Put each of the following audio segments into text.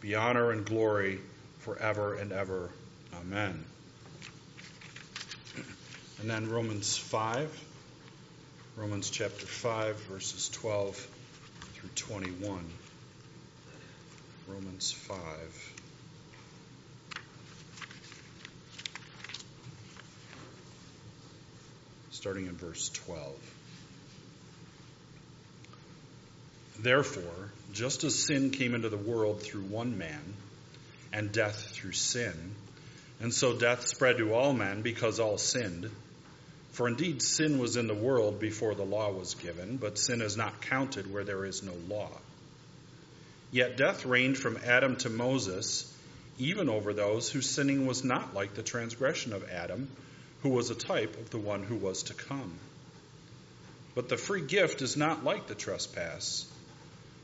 be honor and glory forever and ever. Amen. And then Romans 5, Romans chapter 5, verses 12 through 21. Romans 5. Starting in verse 12. Therefore, just as sin came into the world through one man, and death through sin, and so death spread to all men because all sinned. For indeed sin was in the world before the law was given, but sin is not counted where there is no law. Yet death reigned from Adam to Moses, even over those whose sinning was not like the transgression of Adam, who was a type of the one who was to come. But the free gift is not like the trespass.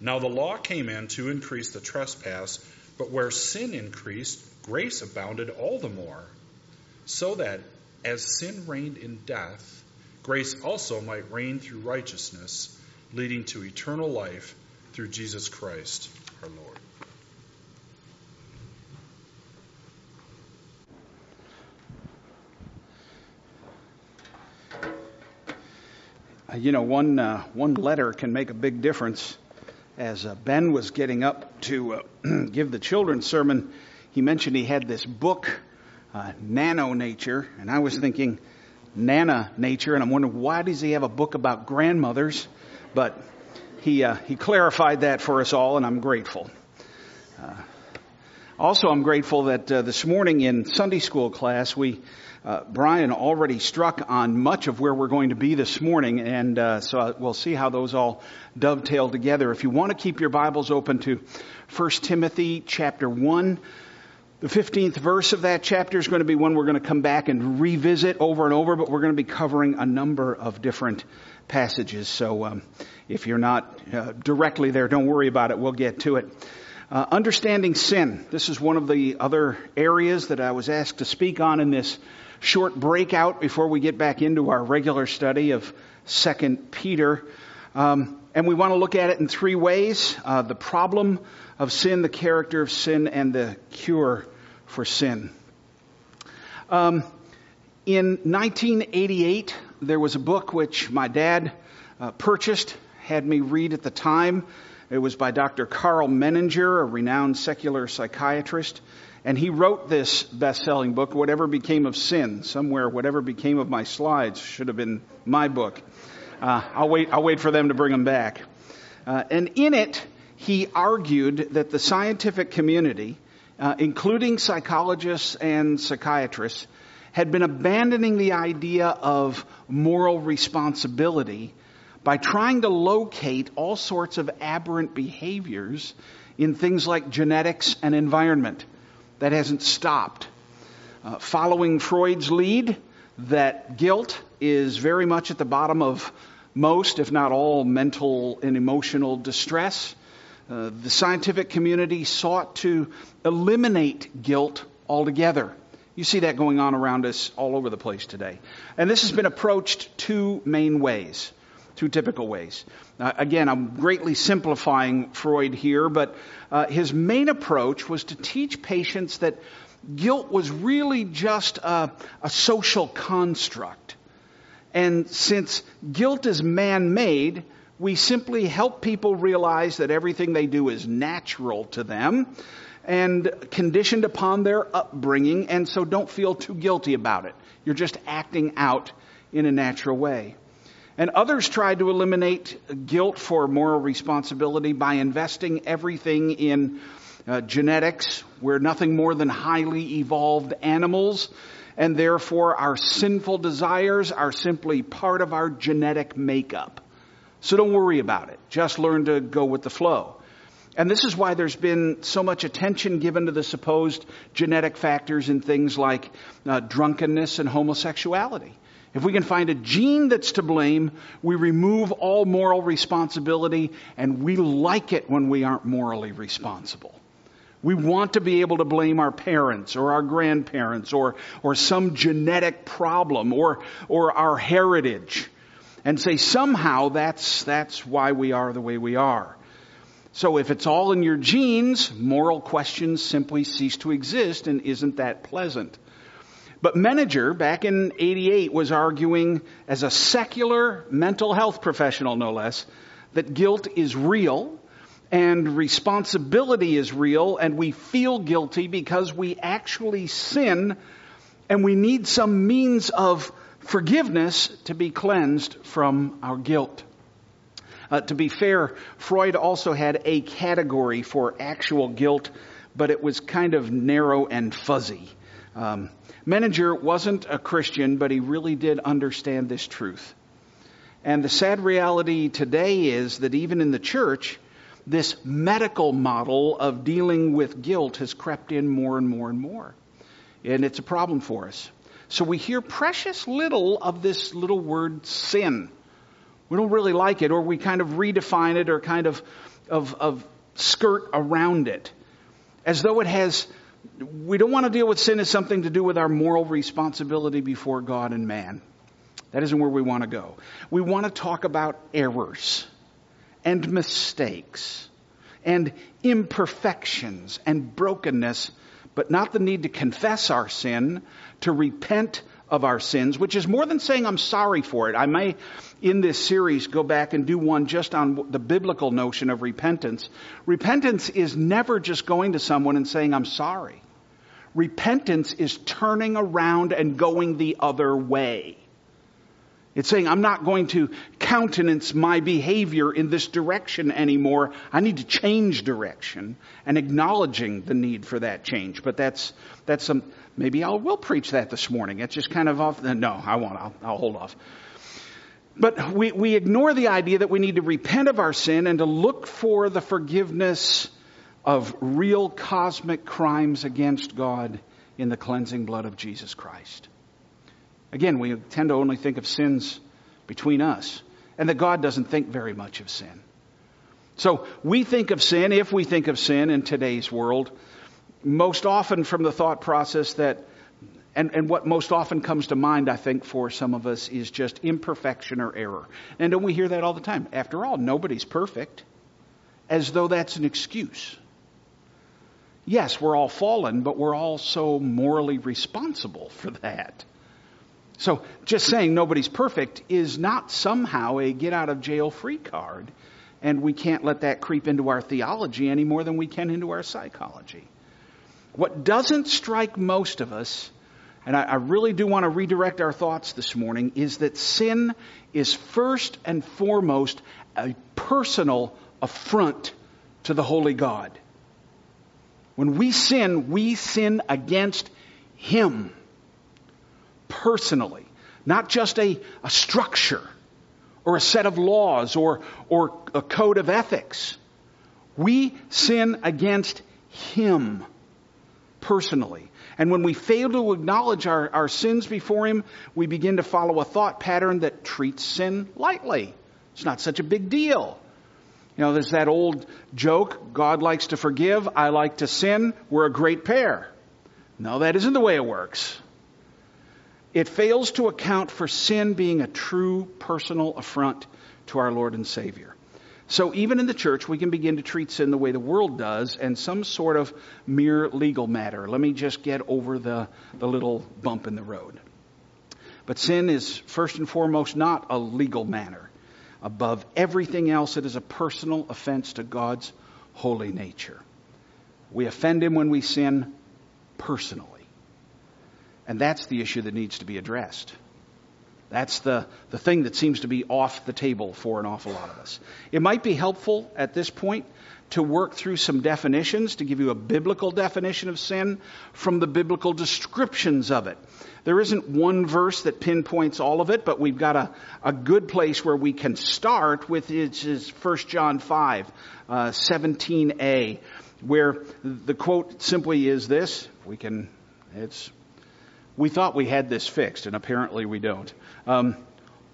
Now the law came in to increase the trespass, but where sin increased, grace abounded all the more, so that as sin reigned in death, grace also might reign through righteousness, leading to eternal life through Jesus Christ our Lord. You know, one, uh, one letter can make a big difference as uh, Ben was getting up to uh, give the children's sermon, he mentioned he had this book, uh, Nano Nature, and I was thinking, Nana Nature, and I'm wondering why does he have a book about grandmothers? But he uh, he clarified that for us all, and I'm grateful. Uh, also, I'm grateful that uh, this morning in Sunday school class we uh, Brian already struck on much of where we're going to be this morning, and uh, so we'll see how those all dovetail together. If you want to keep your Bibles open to 1 Timothy chapter 1, the 15th verse of that chapter is going to be one we're going to come back and revisit over and over, but we're going to be covering a number of different passages. So um, if you're not uh, directly there, don't worry about it. We'll get to it. Uh, understanding sin. This is one of the other areas that I was asked to speak on in this short breakout before we get back into our regular study of Second Peter. Um, and we want to look at it in three ways uh, the problem of sin, the character of sin, and the cure for sin. Um, in 1988, there was a book which my dad uh, purchased, had me read at the time. It was by Dr. Karl Menninger, a renowned secular psychiatrist. And he wrote this best selling book, Whatever Became of Sin. Somewhere, Whatever Became of My Slides should have been my book. Uh, I'll, wait, I'll wait for them to bring them back. Uh, and in it, he argued that the scientific community, uh, including psychologists and psychiatrists, had been abandoning the idea of moral responsibility by trying to locate all sorts of aberrant behaviors in things like genetics and environment. That hasn't stopped. Uh, following Freud's lead, that guilt is very much at the bottom of most, if not all, mental and emotional distress. Uh, the scientific community sought to eliminate guilt altogether. You see that going on around us all over the place today. And this has been approached two main ways, two typical ways. Uh, again, I'm greatly simplifying Freud here, but uh, his main approach was to teach patients that guilt was really just a, a social construct. And since guilt is man made, we simply help people realize that everything they do is natural to them and conditioned upon their upbringing, and so don't feel too guilty about it. You're just acting out in a natural way. And others tried to eliminate guilt for moral responsibility by investing everything in uh, genetics. We're nothing more than highly evolved animals, and therefore our sinful desires are simply part of our genetic makeup. So don't worry about it. Just learn to go with the flow. And this is why there's been so much attention given to the supposed genetic factors in things like uh, drunkenness and homosexuality. If we can find a gene that's to blame, we remove all moral responsibility and we like it when we aren't morally responsible. We want to be able to blame our parents or our grandparents or, or some genetic problem or, or our heritage and say somehow that's, that's why we are the way we are. So if it's all in your genes, moral questions simply cease to exist and isn't that pleasant? But Menninger, back in 88, was arguing as a secular mental health professional, no less, that guilt is real and responsibility is real and we feel guilty because we actually sin and we need some means of forgiveness to be cleansed from our guilt. Uh, to be fair, Freud also had a category for actual guilt, but it was kind of narrow and fuzzy. Um, Menninger wasn't a Christian, but he really did understand this truth. And the sad reality today is that even in the church, this medical model of dealing with guilt has crept in more and more and more. And it's a problem for us. So we hear precious little of this little word sin we don't really like it, or we kind of redefine it or kind of, of, of skirt around it. As though it has, we don't want to deal with sin as something to do with our moral responsibility before God and man. That isn't where we want to go. We want to talk about errors and mistakes and imperfections and brokenness, but not the need to confess our sin, to repent of our sins, which is more than saying I'm sorry for it. I may, in this series, go back and do one just on the biblical notion of repentance. Repentance is never just going to someone and saying I'm sorry. Repentance is turning around and going the other way. It's saying, I'm not going to countenance my behavior in this direction anymore. I need to change direction and acknowledging the need for that change. But that's, that's some, maybe I will preach that this morning. It's just kind of off. No, I won't. I'll, I'll hold off. But we, we ignore the idea that we need to repent of our sin and to look for the forgiveness of real cosmic crimes against God in the cleansing blood of Jesus Christ. Again, we tend to only think of sins between us, and that God doesn't think very much of sin. So we think of sin, if we think of sin in today's world, most often from the thought process that, and, and what most often comes to mind, I think, for some of us is just imperfection or error. And don't we hear that all the time? After all, nobody's perfect, as though that's an excuse. Yes, we're all fallen, but we're also morally responsible for that. So just saying nobody's perfect is not somehow a get out of jail free card. And we can't let that creep into our theology any more than we can into our psychology. What doesn't strike most of us, and I, I really do want to redirect our thoughts this morning, is that sin is first and foremost a personal affront to the holy God. When we sin, we sin against Him. personally, not just a, a structure or a set of laws or, or a code of ethics. We sin against Him personally. And when we fail to acknowledge our, our sins before Him, we begin to follow a thought pattern that treats sin lightly. It's not such a big deal. You know, there's that old joke God likes to forgive, I like to sin, we're a great pair. No, that isn't the way it works. It fails to account for sin being a true personal affront to our Lord and Savior. So even in the church, we can begin to treat sin the way the world does and some sort of mere legal matter. Let me just get over the, the little bump in the road. But sin is first and foremost not a legal matter. Above everything else, it is a personal offense to God's holy nature. We offend Him when we sin personally. And that's the issue that needs to be addressed. That's the, the thing that seems to be off the table for an awful lot of us. It might be helpful at this point to work through some definitions, to give you a biblical definition of sin from the biblical descriptions of it. There isn't one verse that pinpoints all of it, but we've got a, a good place where we can start with is 1 John 5, uh, 17a, where the quote simply is this. We can, it's, we thought we had this fixed, and apparently we don't. Um,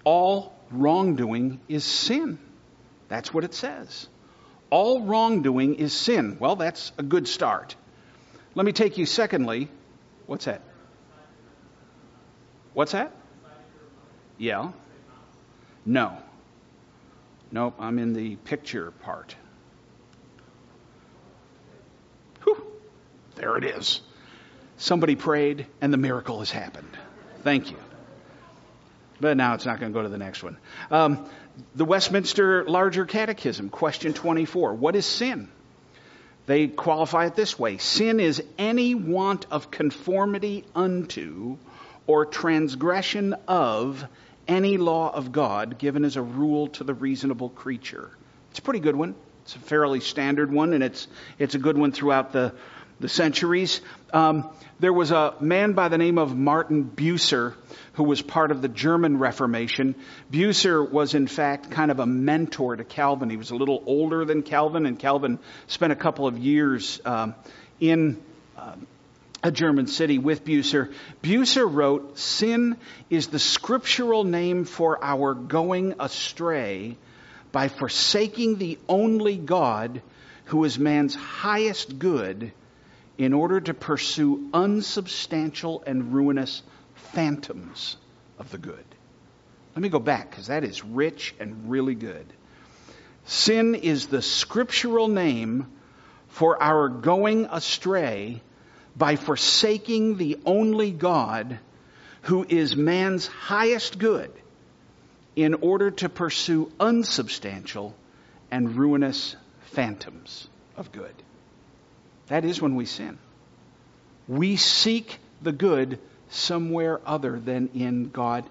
all wrongdoing is sin. That's what it says. All wrongdoing is sin. Well, that's a good start. Let me take you secondly. What's that? What's that? Yeah. No. Nope, I'm in the picture part. Whew. There it is. Somebody prayed and the miracle has happened. Thank you. But now it's not going to go to the next one. Um, the Westminster Larger Catechism, question 24. What is sin? They qualify it this way Sin is any want of conformity unto or transgression of any law of God given as a rule to the reasonable creature. It's a pretty good one. It's a fairly standard one, and it's it's a good one throughout the the centuries. Um, there was a man by the name of Martin Bucer who was part of the German Reformation. Bucer was, in fact, kind of a mentor to Calvin. He was a little older than Calvin, and Calvin spent a couple of years um, in uh, a German city with Bucer. Bucer wrote, Sin is the scriptural name for our going astray by forsaking the only God who is man's highest good in order to pursue unsubstantial and ruinous phantoms of the good. Let me go back because that is rich and really good. Sin is the scriptural name for our going astray by forsaking the only God who is man's highest good in order to pursue unsubstantial and ruinous phantoms of good. That is when we sin. We seek the good somewhere other than in God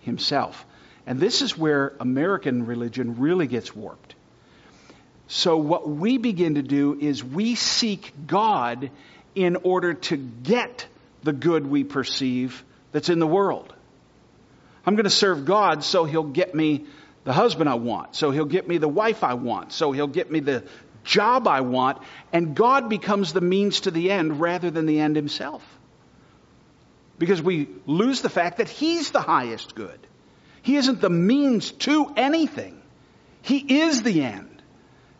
Himself. And this is where American religion really gets warped. So, what we begin to do is we seek God in order to get the good we perceive that's in the world. I'm going to serve God so he'll get me the husband I want, so he'll get me the wife I want, so he'll get me the job I want, and God becomes the means to the end rather than the end himself. Because we lose the fact that he's the highest good. He isn't the means to anything. He is the end.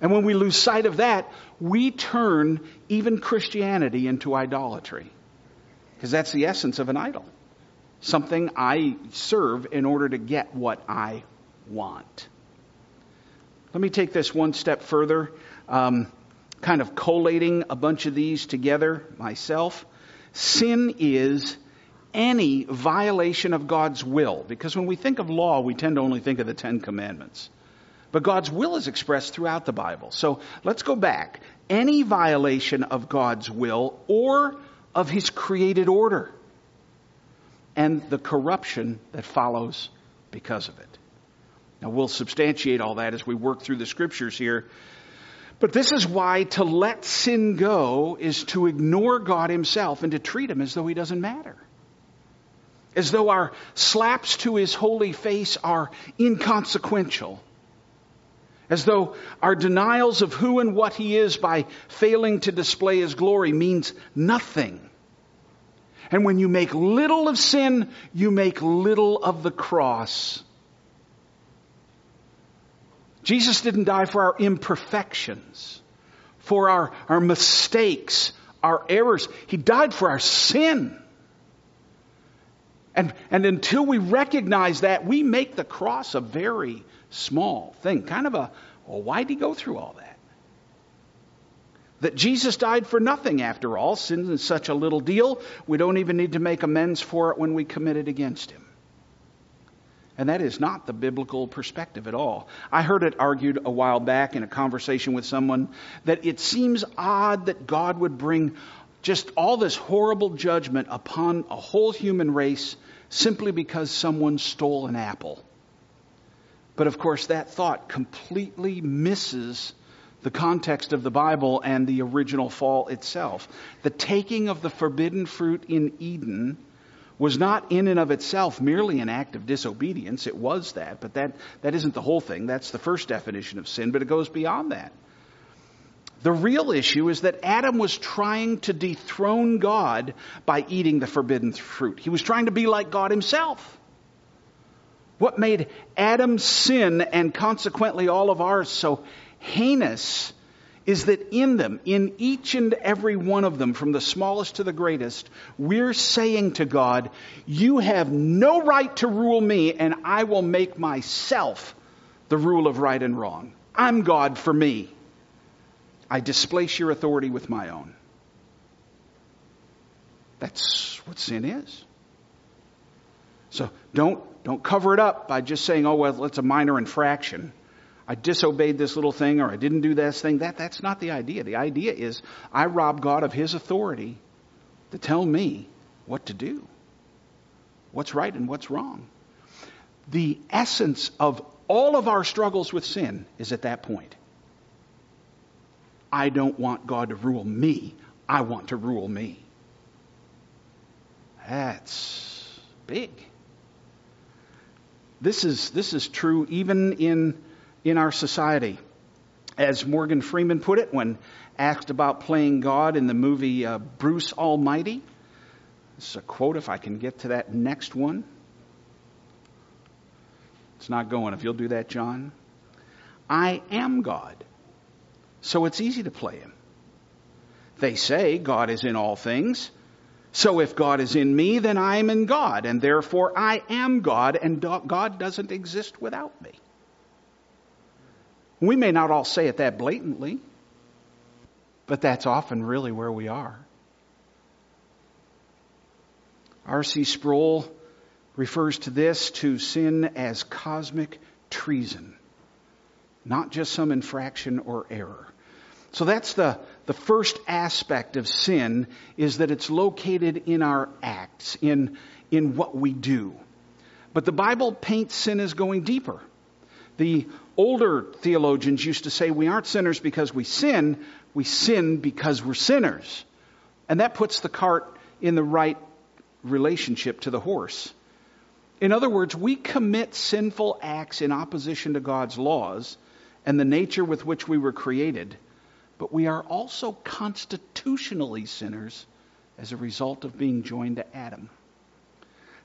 And when we lose sight of that, we turn even Christianity into idolatry. Because that's the essence of an idol. Something I serve in order to get what I want. Let me take this one step further, um, kind of collating a bunch of these together myself. Sin is any violation of God's will. Because when we think of law, we tend to only think of the Ten Commandments. But God's will is expressed throughout the Bible. So let's go back. Any violation of God's will or of His created order and the corruption that follows because of it. Now we'll substantiate all that as we work through the scriptures here. But this is why to let sin go is to ignore God Himself and to treat Him as though He doesn't matter. as though our slaps to his holy face are inconsequential, as though our denials of who and what he is by failing to display his glory means nothing. And when you make little of sin, you make little of the cross. Jesus didn't die for our imperfections, for our, our mistakes, our errors. He died for our sin. And, and until we recognize that, we make the cross a very small thing. Kind of a, well, why'd he go through all that? That Jesus died for nothing after all. Sin is such a little deal, we don't even need to make amends for it when we committed against him. And that is not the biblical perspective at all. I heard it argued a while back in a conversation with someone that it seems odd that God would bring just all this horrible judgment upon a whole human race simply because someone stole an apple. But of course, that thought completely misses the context of the Bible and the original fall itself. The taking of the forbidden fruit in Eden was not in and of itself merely an act of disobedience. It was that, but that, that isn't the whole thing. That's the first definition of sin, but it goes beyond that. The real issue is that Adam was trying to dethrone God by eating the forbidden fruit. He was trying to be like God himself. What made Adam's sin and consequently all of ours so heinous is that in them, in each and every one of them, from the smallest to the greatest, we're saying to God, You have no right to rule me, and I will make myself the rule of right and wrong. I'm God for me. I displace your authority with my own. That's what sin is. So don't, don't cover it up by just saying, oh, well, it's a minor infraction. I disobeyed this little thing or I didn't do this thing. That, that's not the idea. The idea is I rob God of his authority to tell me what to do, what's right and what's wrong. The essence of all of our struggles with sin is at that point. I don't want God to rule me. I want to rule me. That's big. This is, this is true even in, in our society. As Morgan Freeman put it when asked about playing God in the movie uh, Bruce Almighty. This is a quote if I can get to that next one. It's not going. If you'll do that, John. I am God. So it's easy to play him. They say God is in all things. So if God is in me, then I am in God, and therefore I am God, and God doesn't exist without me. We may not all say it that blatantly, but that's often really where we are. R.C. Sproul refers to this, to sin, as cosmic treason not just some infraction or error. So that's the, the first aspect of sin is that it's located in our acts, in, in what we do. But the Bible paints sin as going deeper. The older theologians used to say we aren't sinners because we sin, we sin because we're sinners. And that puts the cart in the right relationship to the horse. In other words, we commit sinful acts in opposition to God's laws and the nature with which we were created, but we are also constitutionally sinners as a result of being joined to Adam.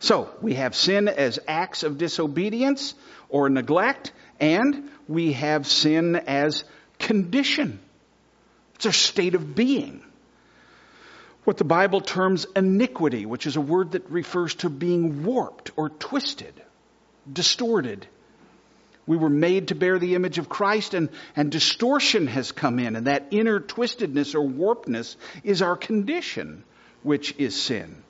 So, we have sin as acts of disobedience or neglect, and we have sin as condition. It's our state of being. What the Bible terms iniquity, which is a word that refers to being warped or twisted, distorted, we were made to bear the image of Christ and, and distortion has come in and that inner twistedness or warpedness is our condition, which is sin.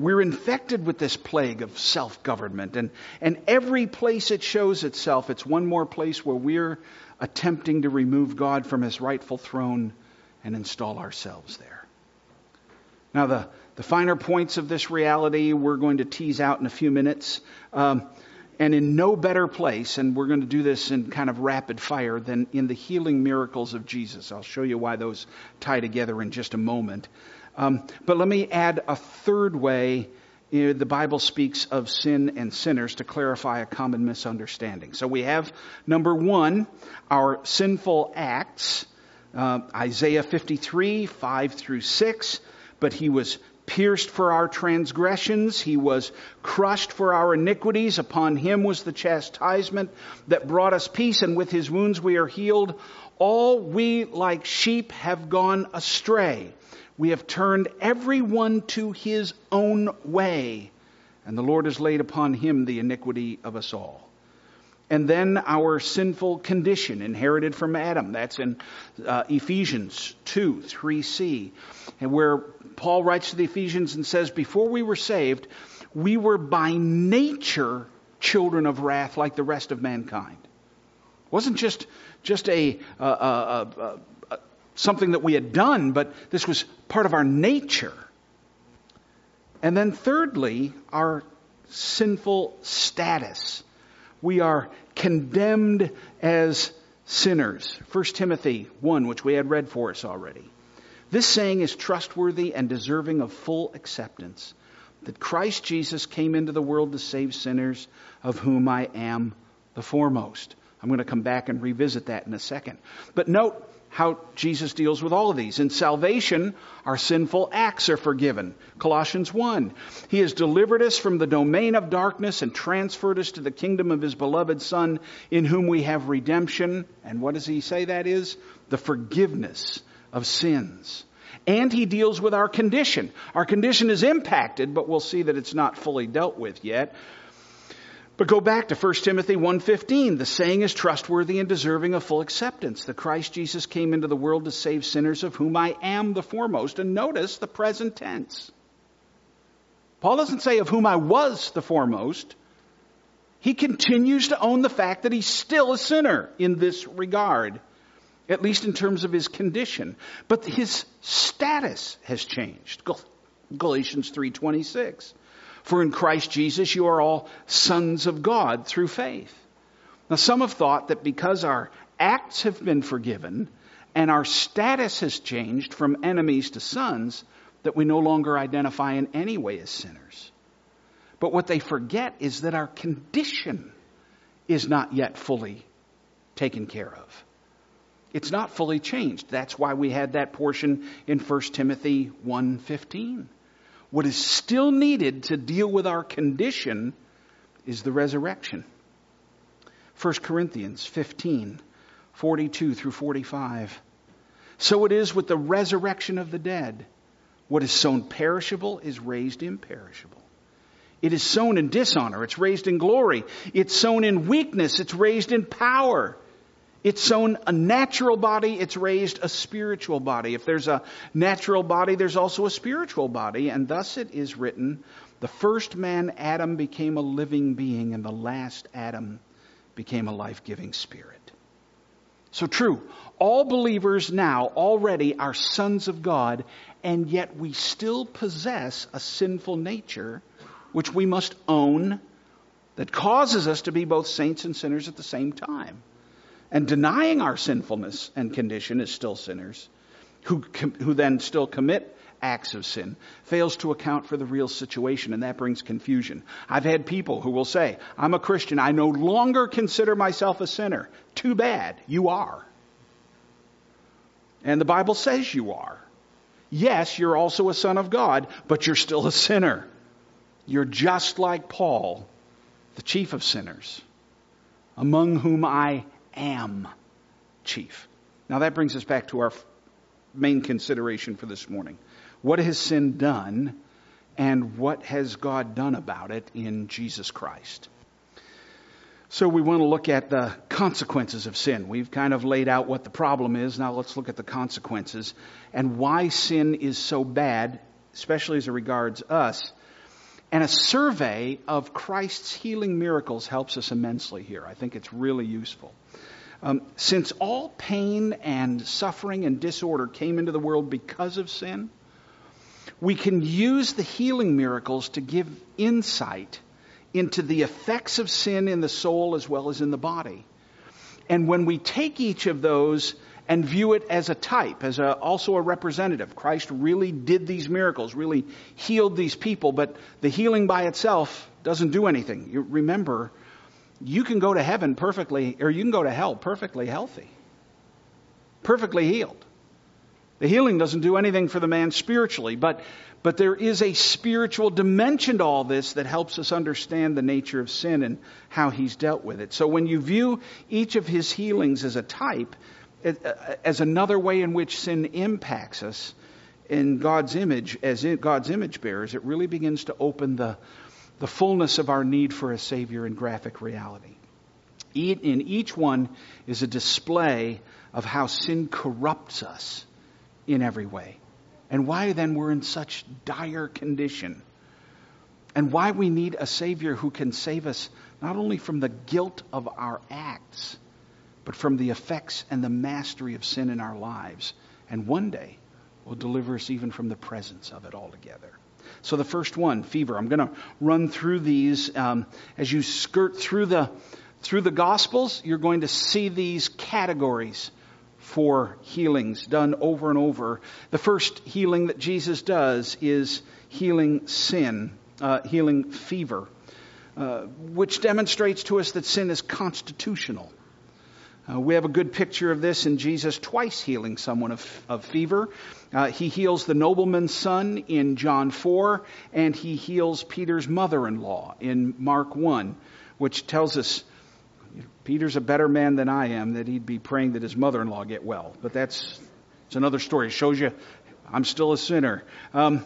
We're infected with this plague of self-government and, and every place it shows itself, it's one more place where we're attempting to remove God from his rightful throne and install ourselves there. Now the, the finer points of this reality we're going to tease out in a few minutes. Um, and in no better place, and we're going to do this in kind of rapid fire, than in the healing miracles of Jesus. I'll show you why those tie together in just a moment. Um, but let me add a third way you know, the Bible speaks of sin and sinners to clarify a common misunderstanding. So we have number one, our sinful acts, uh, Isaiah 53, 5 through 6. But he was pierced for our transgressions, he was crushed for our iniquities. Upon him was the chastisement that brought us peace, and with his wounds we are healed. All we like sheep have gone astray. We have turned everyone to his own way, and the Lord has laid upon him the iniquity of us all and then our sinful condition inherited from Adam. That's in uh, Ephesians 2, 3c, and where Paul writes to the Ephesians and says, Before we were saved, we were by nature children of wrath like the rest of mankind. It wasn't just, just a, uh, uh, uh, something that we had done, but this was part of our nature. And then thirdly, our sinful status we are condemned as sinners. 1 Timothy 1, which we had read for us already. This saying is trustworthy and deserving of full acceptance that Christ Jesus came into the world to save sinners, of whom I am the foremost. I'm going to come back and revisit that in a second. But note, how Jesus deals with all of these. In salvation, our sinful acts are forgiven. Colossians 1. He has delivered us from the domain of darkness and transferred us to the kingdom of his beloved Son, in whom we have redemption. And what does he say that is? The forgiveness of sins. And he deals with our condition. Our condition is impacted, but we'll see that it's not fully dealt with yet but go back to 1 Timothy 1:15. The saying is trustworthy and deserving of full acceptance. The Christ Jesus came into the world to save sinners of whom I am the foremost. And notice the present tense. Paul doesn't say of whom I was the foremost. He continues to own the fact that he's still a sinner in this regard, at least in terms of his condition. But his status has changed. Galatians 3:26. For in Christ Jesus you are all sons of God through faith. Now, some have thought that because our acts have been forgiven and our status has changed from enemies to sons, that we no longer identify in any way as sinners. But what they forget is that our condition is not yet fully taken care of. It's not fully changed. That's why we had that portion in 1 Timothy 1:15. What is still needed to deal with our condition is the resurrection. 1 Corinthians 15, 42 through 45. So it is with the resurrection of the dead. What is sown perishable is raised imperishable. It is sown in dishonor, it's raised in glory. It's sown in weakness, it's raised in power. It's sown a natural body, it's raised a spiritual body. If there's a natural body, there's also a spiritual body, and thus it is written the first man, Adam, became a living being, and the last Adam became a life giving spirit. So true, all believers now already are sons of God, and yet we still possess a sinful nature which we must own that causes us to be both saints and sinners at the same time and denying our sinfulness and condition as still sinners, who, who then still commit acts of sin, fails to account for the real situation, and that brings confusion. I've had people who will say, I'm a Christian, I no longer consider myself a sinner. Too bad, you are. And the Bible says you are. Yes, you're also a son of God, but you're still a sinner. You're just like Paul, the chief of sinners, among whom I am chief. Now that brings us back to our main consideration for this morning. What has sin done and what has God done about it in Jesus Christ? So we want to look at the consequences of sin. We've kind of laid out what the problem is. Now let's look at the consequences and why sin is so bad, especially as it regards us. And a survey of Christ's healing miracles helps us immensely here. I think it's really useful. Um, since all pain and suffering and disorder came into the world because of sin, we can use the healing miracles to give insight into the effects of sin in the soul as well as in the body. And when we take each of those and view it as a type, as a, also a representative. Christ really did these miracles, really healed these people, but the healing by itself doesn't do anything. You remember, you can go to heaven perfectly, or you can go to hell perfectly healthy, perfectly healed. The healing doesn't do anything for the man spiritually, but, but there is a spiritual dimension to all this that helps us understand the nature of sin and how he's dealt with it. So when you view each of his healings as a type, as another way in which sin impacts us in God's image, as God's image bearers, it really begins to open the, the fullness of our need for a Savior in graphic reality. In each one is a display of how sin corrupts us in every way. And why then we're in such dire condition. And why we need a Savior who can save us not only from the guilt of our acts, but from the effects and the mastery of sin in our lives. And one day will deliver us even from the presence of it altogether. So the first one, fever. I'm going to run through these um, as you skirt through the through the Gospels. You're going to see these categories for healings done over and over. The first healing that Jesus does is healing sin, uh, healing fever, uh, which demonstrates to us that sin is constitutional. Uh, we have a good picture of this in Jesus twice healing someone of, of fever. Uh, he heals the nobleman's son in John 4, and he heals Peter's mother in law in Mark 1, which tells us Peter's a better man than I am, that he'd be praying that his mother in law get well. But that's it's another story. It shows you I'm still a sinner. Um,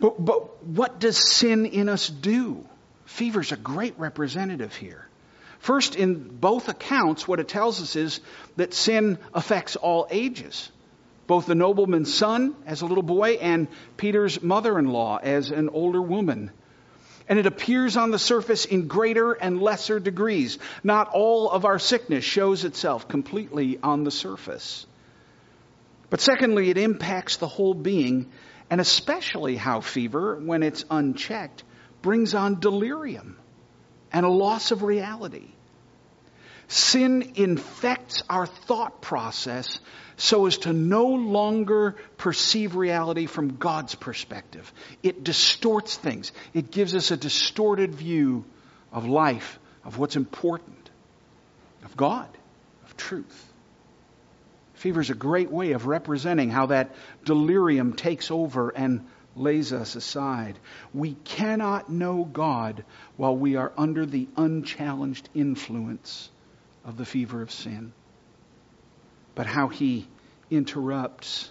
but, but what does sin in us do? Fever's a great representative here. First, in both accounts, what it tells us is that sin affects all ages. Both the nobleman's son as a little boy and Peter's mother in law as an older woman and it appears on the surface in greater and lesser degrees. Not all of our sickness shows itself completely on the surface. But secondly, it impacts the whole being, and especially how fever, when it's unchecked, brings on delirium and a loss of reality. Sin infects our thought process so as to no longer perceive reality from God's perspective. It distorts things. It gives us a distorted view of life, of what's important, of God, of truth. Fever is a great way of representing how that delirium takes over and lays us aside. We cannot know God while we are under the unchallenged influence of the fever of sin but how he interrupts.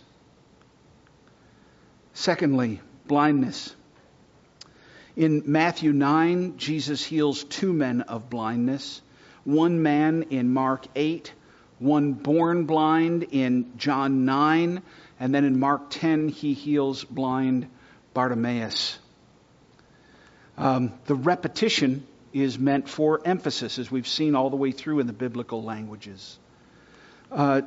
Secondly, blindness. In Matthew 9, Jesus heals two men of blindness. One man in Mark 8, one born blind in John 9, and then in Mark 10, he heals blind Bartimaeus. Um, the repetition is meant for emphasis, as we've seen all the way through in the biblical languages. Uh,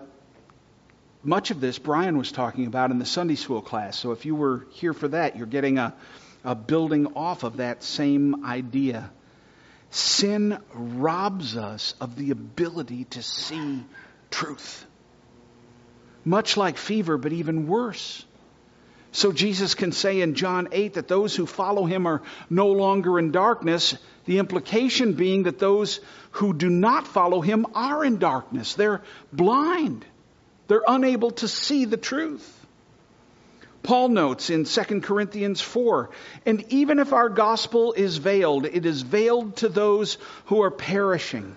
much of this Brian was talking about in the Sunday school class. So if you were here for that, you're getting a, a building off of that same idea. Sin robs us of the ability to see truth. Much like fever, but even worse. So Jesus can say in John 8 that those who follow him are no longer in darkness, the implication being that those who do not follow him are in darkness. They're blind. They're unable to see the truth. Paul notes in 2 Corinthians 4, and even if our gospel is veiled, it is veiled to those who are perishing.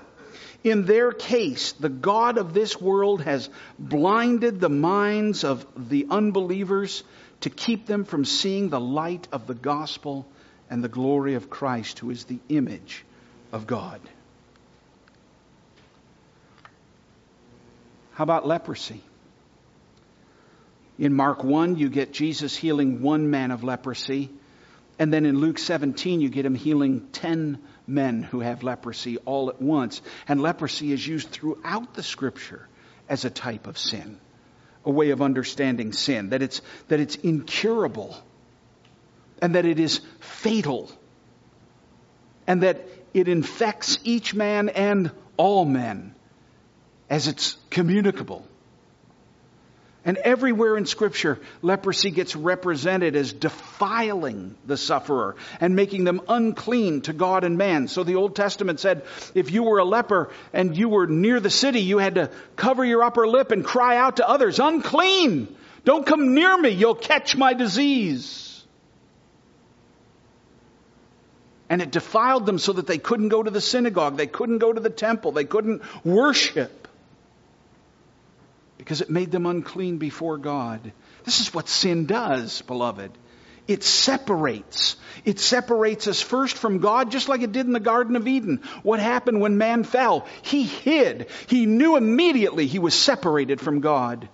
In their case, the God of this world has blinded the minds of the unbelievers to keep them from seeing the light of the gospel and the glory of Christ, who is the image of God. How about leprosy? In Mark 1, you get Jesus healing one man of leprosy. And then in Luke 17, you get him healing 10 men who have leprosy all at once. And leprosy is used throughout the scripture as a type of sin, a way of understanding sin, that it's, that it's incurable and that it is fatal and that it infects each man and all men as it's communicable. And everywhere in Scripture, leprosy gets represented as defiling the sufferer and making them unclean to God and man. So the Old Testament said if you were a leper and you were near the city, you had to cover your upper lip and cry out to others, unclean! Don't come near me, you'll catch my disease. And it defiled them so that they couldn't go to the synagogue, they couldn't go to the temple, they couldn't worship because it made them unclean before God. This is what sin does, beloved. It separates. It separates us first from God, just like it did in the Garden of Eden. What happened when man fell? He hid. He knew immediately he was separated from God.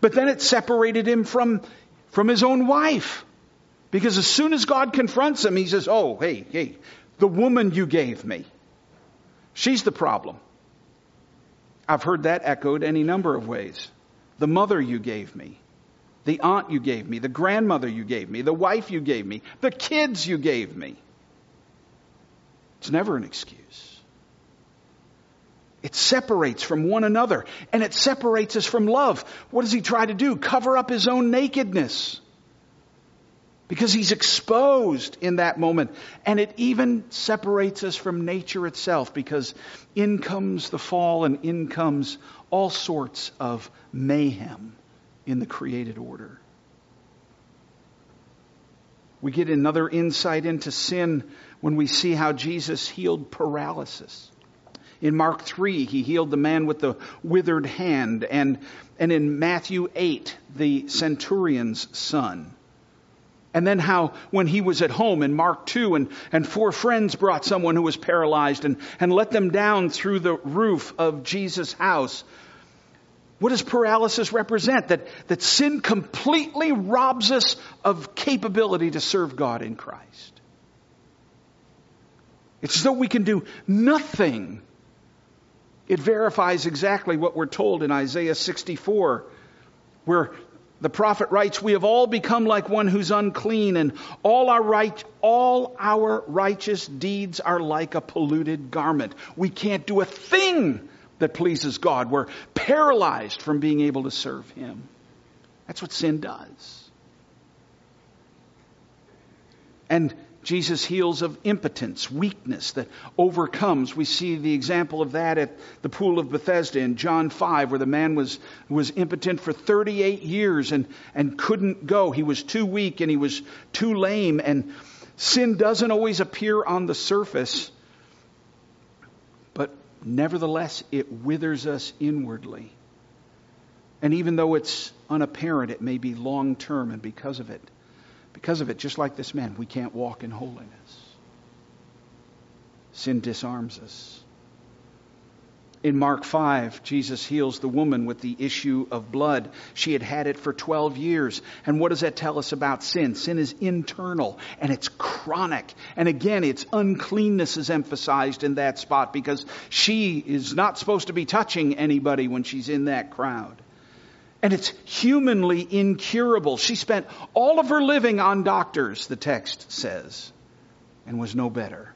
But then it separated him from, from his own wife. Because as soon as God confronts him, he says, Oh, hey, hey, the woman you gave me, she's the problem. I've heard that echoed any number of ways. The mother you gave me, the aunt you gave me, the grandmother you gave me, the wife you gave me, the kids you gave me. It's never an excuse. It separates from one another and it separates us from love. What does he try to do? Cover up his own nakedness because he's exposed in that moment. And it even separates us from nature itself because in comes the fall and in comes all sorts of mayhem in the created order. We get another insight into sin when we see how Jesus healed paralysis. In Mark 3, he healed the man with the withered hand, and, and in Matthew 8, the centurion's son. And then how when he was at home in Mark 2 and, and four friends brought someone who was paralyzed and, and let them down through the roof of Jesus' house. What does paralysis represent? That, that sin completely robs us of capability to serve God in Christ. It's as though we can do nothing. It verifies exactly what we're told in Isaiah 64, where the prophet writes, We have all become like one who's unclean, and all our, right, all our righteous deeds are like a polluted garment. We can't do a thing that pleases God. We're paralyzed from being able to serve Him. That's what sin does. And Jesus heals of impotence, weakness that overcomes. We see the example of that at the pool of Bethesda in John 5, where the man was, was impotent for 38 years and, and couldn't go. He was too weak and he was too lame. And sin doesn't always appear on the surface, but nevertheless, it withers us inwardly. And even though it's unapparent, it may be long term, and because of it, because of it, just like this man, we can't walk in holiness. Sin disarms us. In Mark 5, Jesus heals the woman with the issue of blood. She had had it for 12 years. And what does that tell us about sin? Sin is internal and it's chronic. And again, its uncleanness is emphasized in that spot because she is not supposed to be touching anybody when she's in that crowd and it's humanly incurable. She spent all of her living on doctors, the text says, and was no better.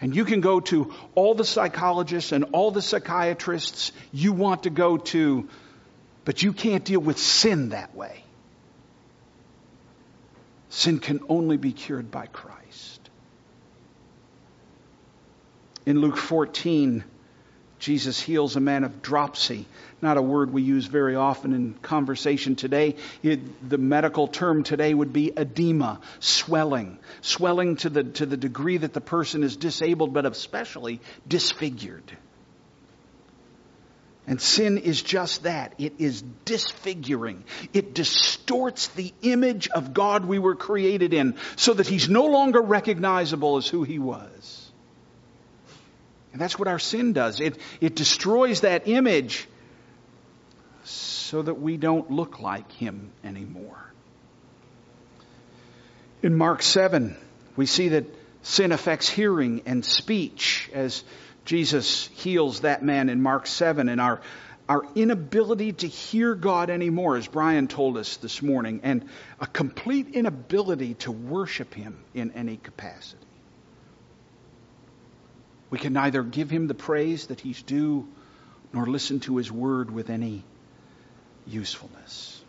And you can go to all the psychologists and all the psychiatrists you want to go to, but you can't deal with sin that way. Sin can only be cured by Christ. In Luke 14, Jesus heals a man of dropsy not a word we use very often in conversation today. It, the medical term today would be edema, swelling, swelling to the, to the degree that the person is disabled, but especially disfigured. And sin is just that. It is disfiguring. It distorts the image of God we were created in so that he's no longer recognizable as who he was. And that's what our sin does. It, it destroys that image so that we don't look like him anymore. In Mark 7, we see that sin affects hearing and speech as Jesus heals that man in Mark 7 and our our inability to hear God anymore, as Brian told us this morning, and a complete inability to worship Him in any capacity. We can neither give Him the praise that He's due nor listen to his word with any usefulness.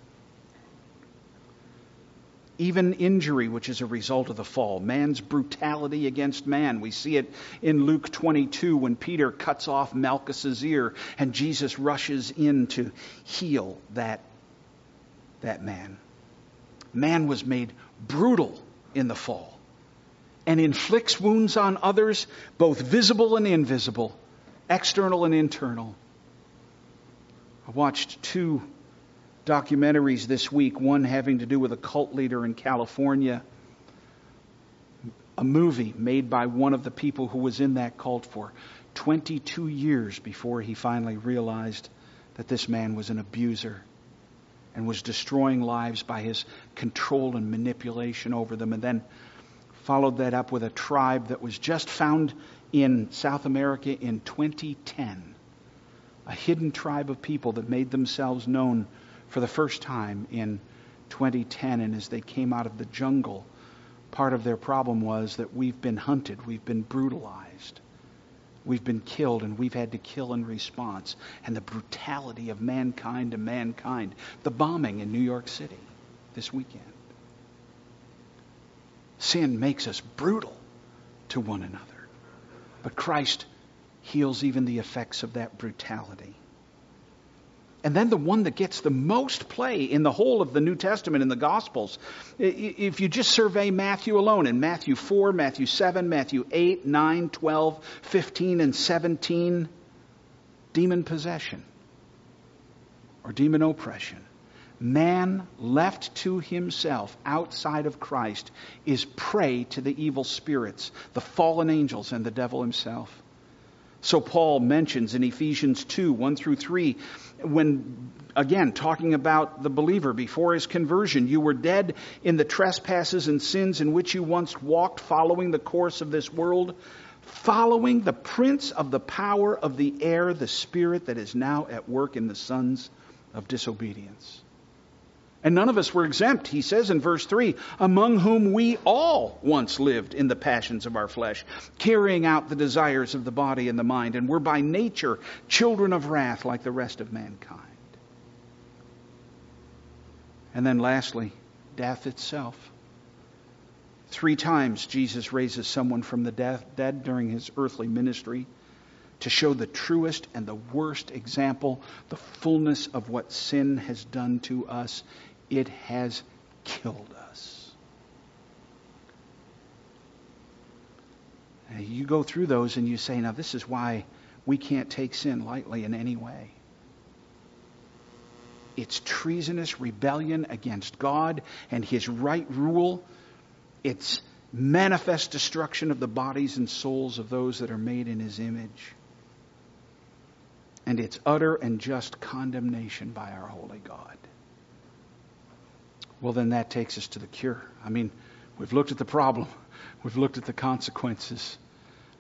Even injury, which is a result of the fall, man's brutality against man. We see it in Luke 22 when Peter cuts off Malchus's ear and Jesus rushes in to heal that, that man. Man was made brutal in the fall and inflicts wounds on others, both visible and invisible, external and internal. I watched two documentaries this week, one having to do with a cult leader in California, a movie made by one of the people who was in that cult for 22 years before he finally realized that this man was an abuser and was destroying lives by his control and manipulation over them, and then followed that up with a tribe that was just found in South America in 2010. A hidden tribe of people that made themselves known for the first time in 2010. And as they came out of the jungle, part of their problem was that we've been hunted, we've been brutalized, we've been killed, and we've had to kill in response. And the brutality of mankind to mankind. The bombing in New York City this weekend. Sin makes us brutal to one another. But Christ heals even the effects of that brutality. And then the one that gets the most play in the whole of the New Testament in the Gospels, if you just survey Matthew alone, in Matthew 4, Matthew 7, Matthew 8, 9, 12, 15, and 17, demon possession or demon oppression. Man left to himself outside of Christ is prey to the evil spirits, the fallen angels, and the devil himself. So Paul mentions in Ephesians 2 1 through 3, when, again, talking about the believer before his conversion, you were dead in the trespasses and sins in which you once walked, following the course of this world, following the prince of the power of the air, the spirit that is now at work in the sons of disobedience. And none of us were exempt, he says in verse 3, among whom we all once lived in the passions of our flesh, carrying out the desires of the body and the mind, and were by nature children of wrath like the rest of mankind. And then lastly, death itself. Three times Jesus raises someone from the death, dead during his earthly ministry to show the truest and the worst example, the fullness of what sin has done to us it has killed us. And you go through those and you say, now this is why we can't take sin lightly in any way. It's treasonous rebellion against God and His right rule. It's manifest destruction of the bodies and souls of those that are made in His image. And it's utter and just condemnation by our holy God. Well, then that takes us to the cure. I mean, we've looked at the problem, we've looked at the consequences,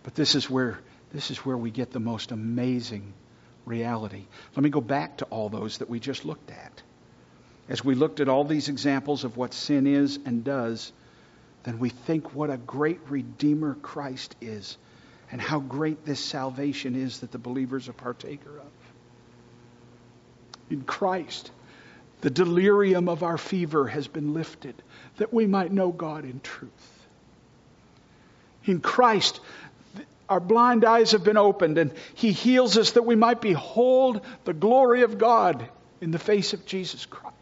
but this is where this is where we get the most amazing reality. Let me go back to all those that we just looked at. As we looked at all these examples of what sin is and does, then we think what a great Redeemer Christ is and how great this salvation is that the believers are partaker of. In Christ, the delirium of our fever has been lifted, that we might know God in truth. In Christ, our blind eyes have been opened, and He heals us that we might behold the glory of God in the face of Jesus Christ.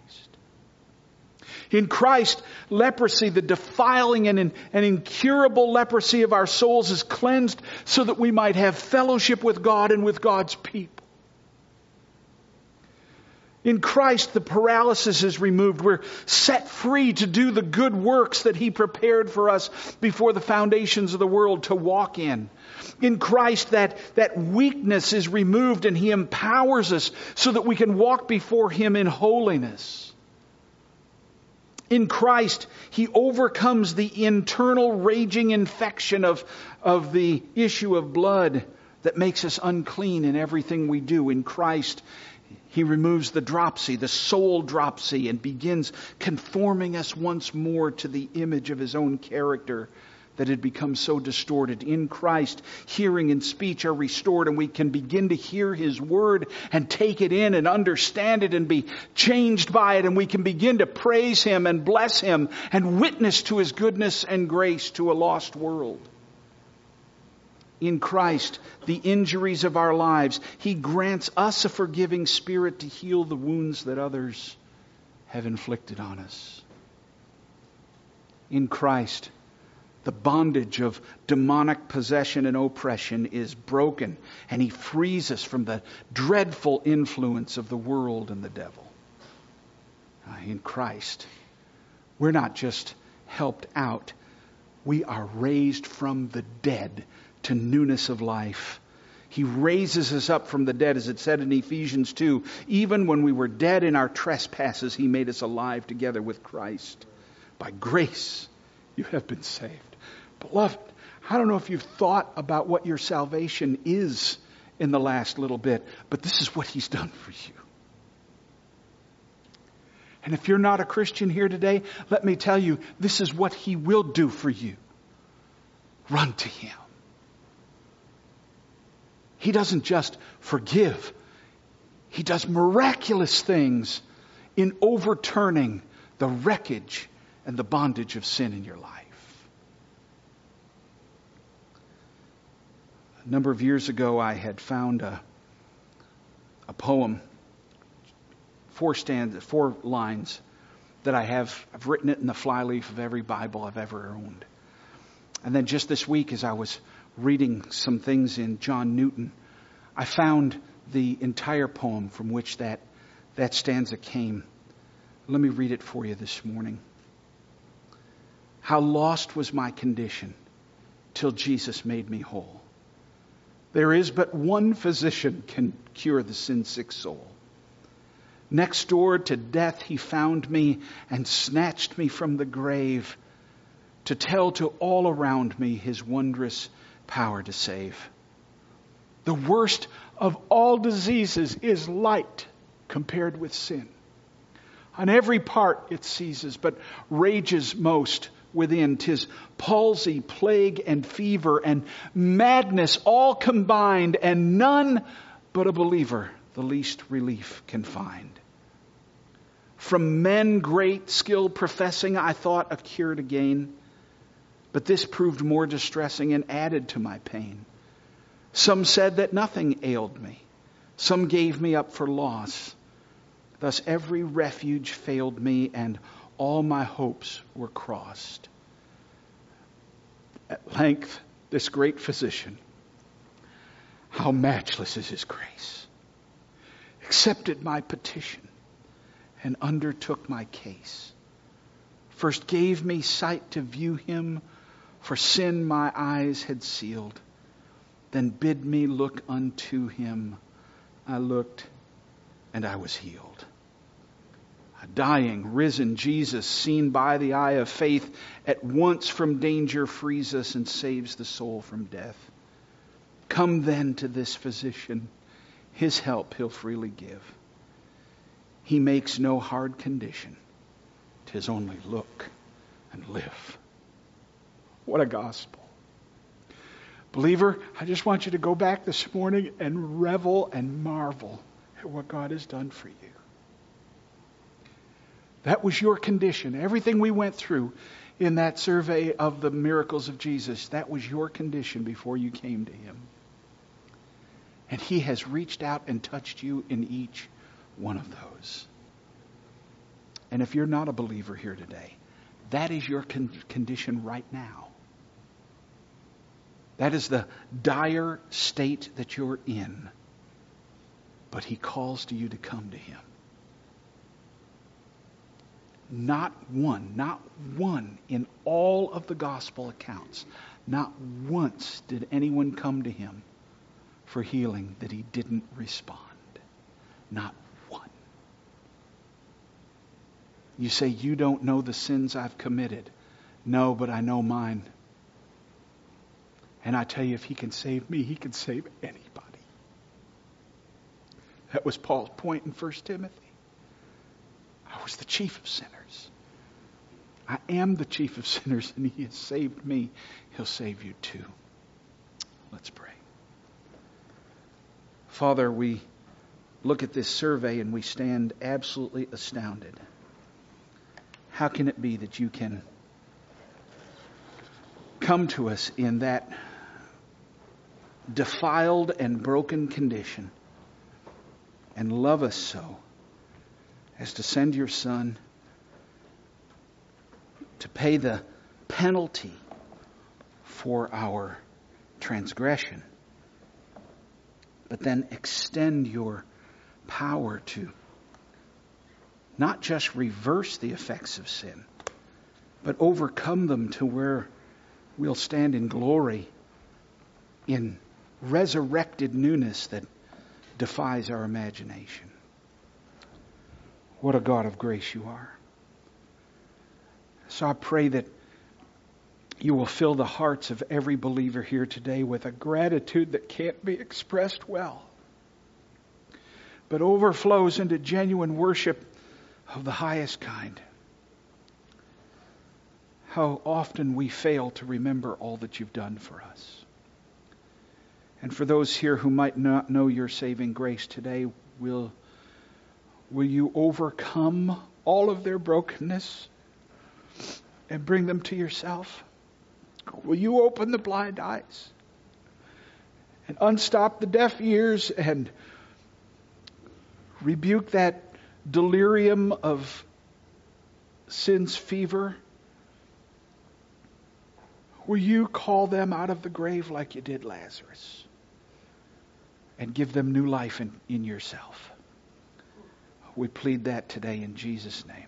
In Christ, leprosy, the defiling and, and incurable leprosy of our souls is cleansed so that we might have fellowship with God and with God's people. In Christ, the paralysis is removed. We're set free to do the good works that He prepared for us before the foundations of the world to walk in. In Christ, that, that weakness is removed and He empowers us so that we can walk before Him in holiness. In Christ, He overcomes the internal raging infection of, of the issue of blood that makes us unclean in everything we do. In Christ, he removes the dropsy, the soul dropsy, and begins conforming us once more to the image of his own character that had become so distorted. In Christ, hearing and speech are restored, and we can begin to hear His Word and take it in and understand it and be changed by it, and we can begin to praise Him and bless Him and witness to His goodness and grace to a lost world. In Christ, the injuries of our lives, He grants us a forgiving spirit to heal the wounds that others have inflicted on us. In Christ, the bondage of demonic possession and oppression is broken, and He frees us from the dreadful influence of the world and the devil. Uh, in Christ, we're not just helped out, we are raised from the dead to newness of life. He raises us up from the dead, as it said in Ephesians 2. Even when we were dead in our trespasses, He made us alive together with Christ. By grace, you have been saved. Beloved, I don't know if you've thought about what your salvation is in the last little bit, but this is what He's done for you. And if you're not a Christian here today, let me tell you, this is what He will do for you. Run to Him. He doesn't just forgive, He does miraculous things in overturning the wreckage and the bondage of sin in your life. A number of years ago, I had found a, a poem, four stanzas, four lines that I have. I've written it in the flyleaf of every Bible I've ever owned. And then just this week, as I was reading some things in John Newton, I found the entire poem from which that, that stanza came. Let me read it for you this morning. How lost was my condition till Jesus made me whole. There is but one physician can cure the sin sick soul. Next door to death, he found me and snatched me from the grave to tell to all around me his wondrous power to save. The worst of all diseases is light compared with sin. On every part it seizes, but rages most within. Tis palsy, plague, and fever, and madness all combined, and none but a believer the least relief can find. From men great skill professing, I thought a cure to gain, but this proved more distressing and added to my pain. Some said that nothing ailed me. Some gave me up for loss. Thus every refuge failed me, and all my hopes were crossed. At length, this great physician, how matchless is his grace, accepted my petition and undertook my case. First gave me sight to view him, for sin my eyes had sealed. Then bid me look unto him. I looked, and I was healed A dying, risen Jesus, seen by the eye of faith, at once from danger frees us and saves the soul from death. Come then to this physician. His help he'll freely give. He makes no hard condition. Tis only look and live. What a gospel. Believer, I just want you to go back this morning and revel and marvel at what God has done for you. That was your condition. Everything we went through in that survey of the miracles of Jesus, that was your condition before you came to Him. And He has reached out and touched you in each one of those. And if you're not a believer here today, that is your con- condition right now. That is the dire state that you're in. But He calls to you to come to Him. Not one, not one in all of the gospel accounts, not once did anyone come to him for healing that he didn't respond. Not one. You say, You don't know the sins I've committed. No, but I know mine. And I tell you, if he can save me, he can save anybody. That was Paul's point in 1 Timothy. I was the chief of sinners. I am the chief of sinners, and He has saved me. He'll save you too. Let's pray. Father, we look at this survey and we stand absolutely astounded. How can it be that you can come to us in that defiled and broken condition. And love us so as to send your Son to pay the penalty for our transgression, but then extend your power to not just reverse the effects of sin, but overcome them to where we'll stand in glory in resurrected newness that defies our imagination. What a God of grace you are. So I pray that you will fill the hearts of every believer here today with a gratitude that can't be expressed well, but overflows into genuine worship of the highest kind. How often we fail to remember all that you've done for us. And for those here who might not know your saving grace today, will, will you overcome all of their brokenness and bring them to yourself? Will you open the blind eyes and unstop the deaf ears and rebuke that delirium of sin's fever? Will you call them out of the grave like you did Lazarus and give them new life in, in yourself? We plead that today in Jesus' name.